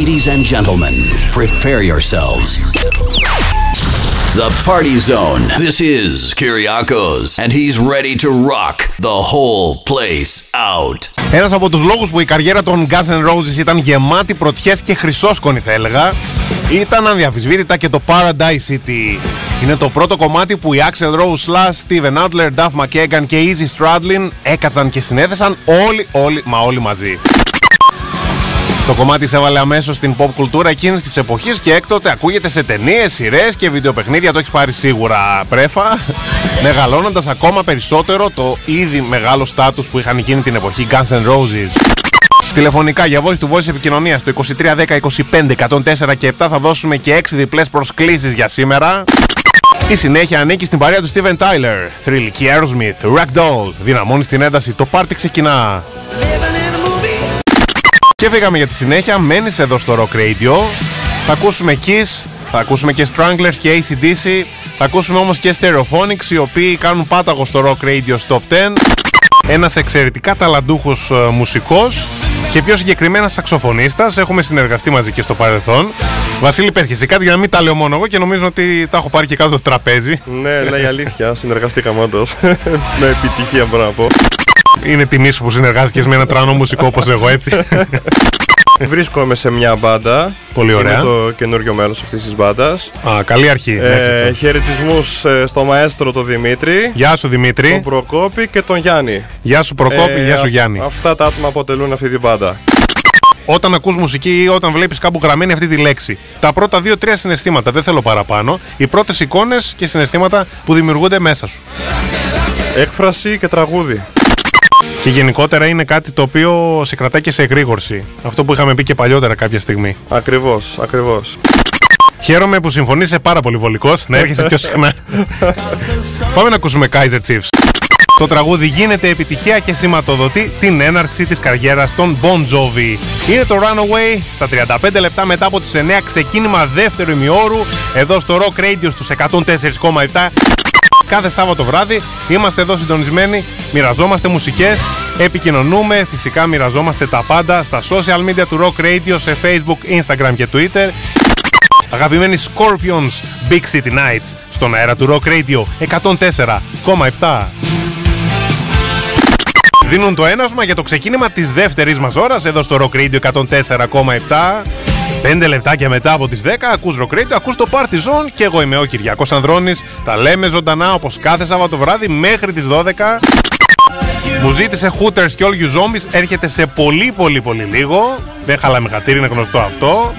Ladies and gentlemen, prepare yourselves. The Party Zone. This is Kyriakos, and he's ready to rock the whole place out. Ένας από τους λόγους που η καριέρα των Guns N' Roses ήταν γεμάτη πρωτιές και χρυσόσκονη θα έλεγα ήταν ανδιαφυσβήτητα και το Paradise City. Είναι το πρώτο κομμάτι που οι Axel Rose, Slash, Steven Adler, Duff McKagan και Easy Stradlin έκατσαν και συνέθεσαν όλοι, όλοι, μα όλοι μαζί. Το κομμάτι σε έβαλε αμέσως στην pop κουλτούρα εκείνης της εποχής και έκτοτε ακούγεται σε ταινίες, σειρές και βιντεοπαιχνίδια. Το έχεις πάρει σίγουρα πρέφα. Μεγαλώνοντας ακόμα περισσότερο το ήδη μεγάλο στάτους που είχαν εκείνη την εποχή Guns N' Roses. Τηλεφωνικά για voice to voice επικοινωνίας στο 2310 25 104 και 7 θα δώσουμε και 6 διπλές προσκλήσεις για σήμερα. Η συνέχεια ανήκει στην παρέα του Steven Tyler. Thrill και Aerosmith, Ragdoll. Δυναμώνει την ένταση. Το πάρτι ξεκινά. Και φύγαμε για τη συνέχεια. Μένεις εδώ στο Rock Radio. Θα ακούσουμε Kiss, θα ακούσουμε και Stranglers και ACDC. Θα ακούσουμε όμως και Stereophonics οι οποίοι κάνουν πάταγο στο Rock Radio Top 10. Ένας εξαιρετικά ταλαντούχος ε, μουσικός και πιο συγκεκριμένα σαξοφωνίστας. Έχουμε συνεργαστεί μαζί και στο παρελθόν. Βασίλη, πες και εσύ κάτι για να μην τα λέω μόνο εγώ και νομίζω ότι τα έχω πάρει και κάτω το τραπέζι. Ναι, ναι, η αλήθεια. Συνεργαστήκαμε όντως. Με επιτυχία μπορώ να πω. Είναι τιμή σου που συνεργάστηκες με ένα τρανό μουσικό όπως εγώ έτσι. Βρίσκομαι σε μια μπάντα. Πολύ ωραία. Είμαι το καινούριο μέλος αυτής της μπάντας. Α, καλή αρχή. Ε, Χαιρετισμούς στο μαέστρο τον Δημήτρη, Γεια σου Δημήτρη. τον Προκόπη και τον Γιάννη. Γεια σου Προκόπη, Ε, γεια σου α- Γιάννη. Αυτά τα άτομα αποτελούν αυτή την μπάντα. Όταν ακούς μουσική ή όταν βλέπεις κάπου γραμμένη αυτή τη λέξη, τα πρώτα δύο-τρία συναισθήματα, δεν θέλω παραπάνω, οι πρώτες εικόνες και συναισθήματα που δημιουργούνται μέσα σου. Έκφραση και τραγούδι. Και γενικότερα είναι κάτι το οποίο σε κρατάει και σε εγρήγορση. Αυτό που είχαμε πει και παλιότερα κάποια στιγμή. Ακριβώς, ακριβώς. Χαίρομαι που συμφωνείς, είσαι πάρα πολύ βολικός, να έρχεσαι πιο συχνά. Πάμε να ακούσουμε Kaiser Chiefs. Το τραγούδι γίνεται επιτυχία και σηματοδοτεί την έναρξη της καριέρας των Bon Jovi. Είναι το Runaway στα 35 λεπτά μετά από τις 9 ξεκίνημα δεύτερου ημιώρου εδώ στο Rock Radio στους 104,7 Κάθε Σάββατο βράδυ είμαστε εδώ συντονισμένοι, μοιραζόμαστε μουσικές, επικοινωνούμε, φυσικά μοιραζόμαστε τα πάντα στα social media του Rock Radio σε Facebook, Instagram και Twitter. Αγαπημένοι Scorpions Big City Nights στον αέρα του Rock Radio 104,7. Δίνουν το ένασμα για το ξεκίνημα της δεύτερης μας ώρας εδώ στο Rock Radio 104,7. 5 λεπτάκια μετά από τις 10 ακούς Rock Radio, ακούς το Party Zone και εγώ είμαι ο Κυριάκος Ανδρώνης. Τα λέμε ζωντανά όπως κάθε Σάββατο βράδυ μέχρι τις 12. Μου ζήτησε Hooters και All You Zombies, έρχεται σε πολύ πολύ πολύ λίγο. Δεν χαλάμε χατήρι, είναι γνωστό αυτό.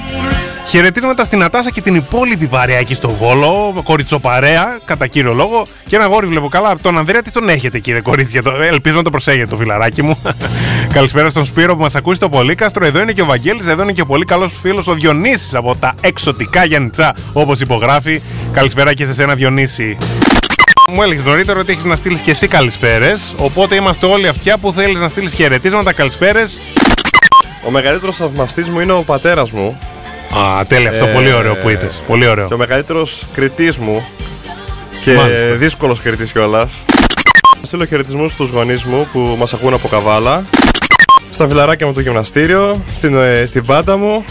Χαιρετίσματα στην Ατάσα και την υπόλοιπη παρέα εκεί στο Βόλο, κοριτσοπαρέα, κατά κύριο λόγο. Και ένα γόρι βλέπω καλά. Τον Ανδρέα, τι τον έχετε, κύριε κορίτσια. Το- Ελπίζω να το προσέχετε το φιλαράκι μου. Καλησπέρα στον Σπύρο που μας ακούει στο Πολύκαστρο. Εδώ είναι και ο Βαγγέλης, εδώ είναι και ο πολύ καλός φίλος ο Διονύσης από τα εξωτικά Γιάννητσά, όπως υπογράφει. Καλησπέρα και σε σένα, Διονύση. Μου έλεγες νωρίτερα ότι έχεις να στείλεις και εσύ καλησπέρες. Οπότε είμαστε όλοι αυτιά που θέλεις να στείλεις χαιρετίσματα, καλησπέρες. Ο μεγαλύτερος θαυμαστής μου είναι ο πατέρας μου Α, τέλεια, αυτό Ε, πολύ ωραίο που είπες. Πολύ ωραίο. και ο μεγαλύτερος κριτής μου και Μάλιστα. δύσκολος κριτής κιόλας. Στείλω χαιρετισμούς στους γονείς μου που μας ακούν από Καβάλα, στα φιλαράκια μου το γυμναστήριο, στην, ε, στην πάντα μου.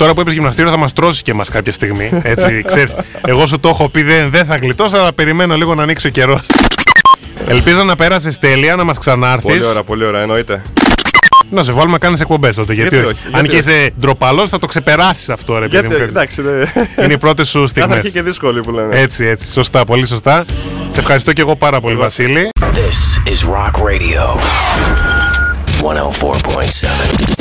Τώρα που είπες γυμναστήριο θα μας τρώσεις και μας κάποια στιγμή. Έτσι, ξέρεις. Εγώ σου το έχω πει, δεν, δεν θα γλιτώσω, αλλά περιμένω λίγο να ανοίξει ο καιρός. Ελπίζω να πέρασε τέλεια, να μας ξανάρθεις. Πολύ ωραία, πολύ ωραία, εννοείται. Να σε βάλουμε να κάνεις εκπομπές τότε. Γιατί, Γιατί όχι. όχι, Αν γιατί και είσαι ντροπαλός, θα το ξεπεράσεις αυτό, ρε παιδί Γιατί, μου. εντάξει, ναι. Είναι οι πρώτε σου κάθε στιγμές. αρχή και δύσκολη που λένε. Έτσι, έτσι. Σωστά, πολύ σωστά. Σε ευχαριστώ και εγώ πάρα πολύ, Εγώ. Βασίλη. This is Rock Radio 104.7.